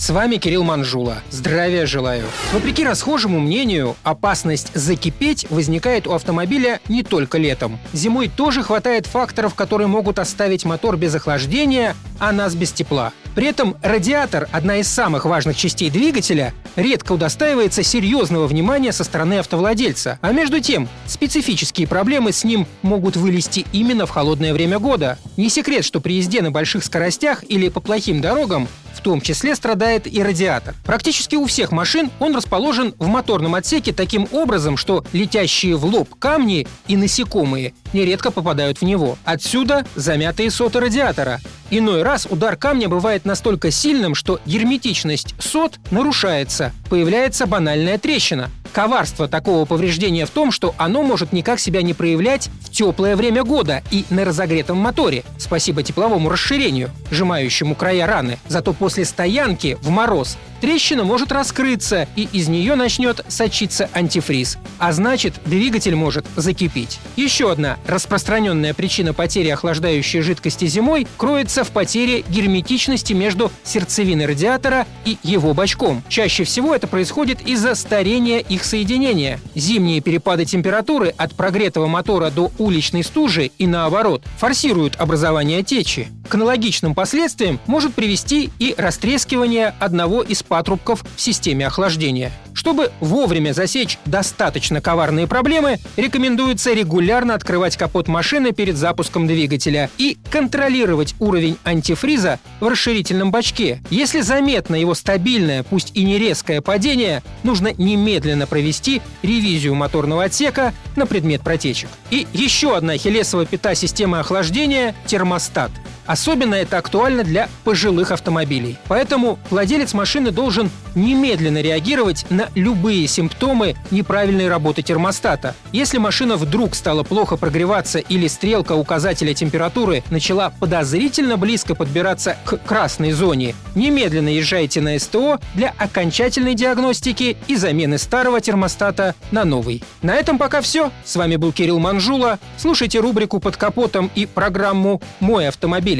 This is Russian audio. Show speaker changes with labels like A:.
A: С вами Кирилл Манжула. Здравия желаю. Вопреки расхожему мнению, опасность закипеть возникает у автомобиля не только летом. Зимой тоже хватает факторов, которые могут оставить мотор без охлаждения, а нас без тепла. При этом радиатор, одна из самых важных частей двигателя, редко удостаивается серьезного внимания со стороны автовладельца. А между тем, специфические проблемы с ним могут вылезти именно в холодное время года. Не секрет, что при езде на больших скоростях или по плохим дорогам в том числе страдает и радиатор. Практически у всех машин он расположен в моторном отсеке таким образом, что летящие в лоб камни и насекомые нередко попадают в него. Отсюда замятые соты радиатора. Иной раз удар камня бывает настолько сильным, что герметичность сот нарушается, появляется банальная трещина. Коварство такого повреждения в том, что оно может никак себя не проявлять в теплое время года и на разогретом моторе, спасибо тепловому расширению, сжимающему края раны. Зато после стоянки в мороз трещина может раскрыться, и из нее начнет сочиться антифриз. А значит, двигатель может закипеть. Еще одна распространенная причина потери охлаждающей жидкости зимой кроется в потере герметичности между сердцевиной радиатора и его бачком. Чаще всего это происходит из-за старения их соединения. Зимние перепады температуры от прогретого мотора до уличной стужи и наоборот форсируют образование течи. К аналогичным последствиям может привести и растрескивание одного из патрубков в системе охлаждения. Чтобы вовремя засечь достаточно коварные проблемы, рекомендуется регулярно открывать капот машины перед запуском двигателя и контролировать уровень антифриза в расширительном бачке. Если заметно его стабильное, пусть и не резкое падение, нужно немедленно провести ревизию моторного отсека на предмет протечек. И еще одна хелесова пята системы охлаждения – термостат. Особенно это актуально для пожилых автомобилей. Поэтому владелец машины должен немедленно реагировать на любые симптомы неправильной работы термостата. Если машина вдруг стала плохо прогреваться или стрелка указателя температуры начала подозрительно близко подбираться к красной зоне, немедленно езжайте на СТО для окончательной диагностики и замены старого термостата на новый. На этом пока все. С вами был Кирилл Манжула. Слушайте рубрику «Под капотом» и программу «Мой автомобиль»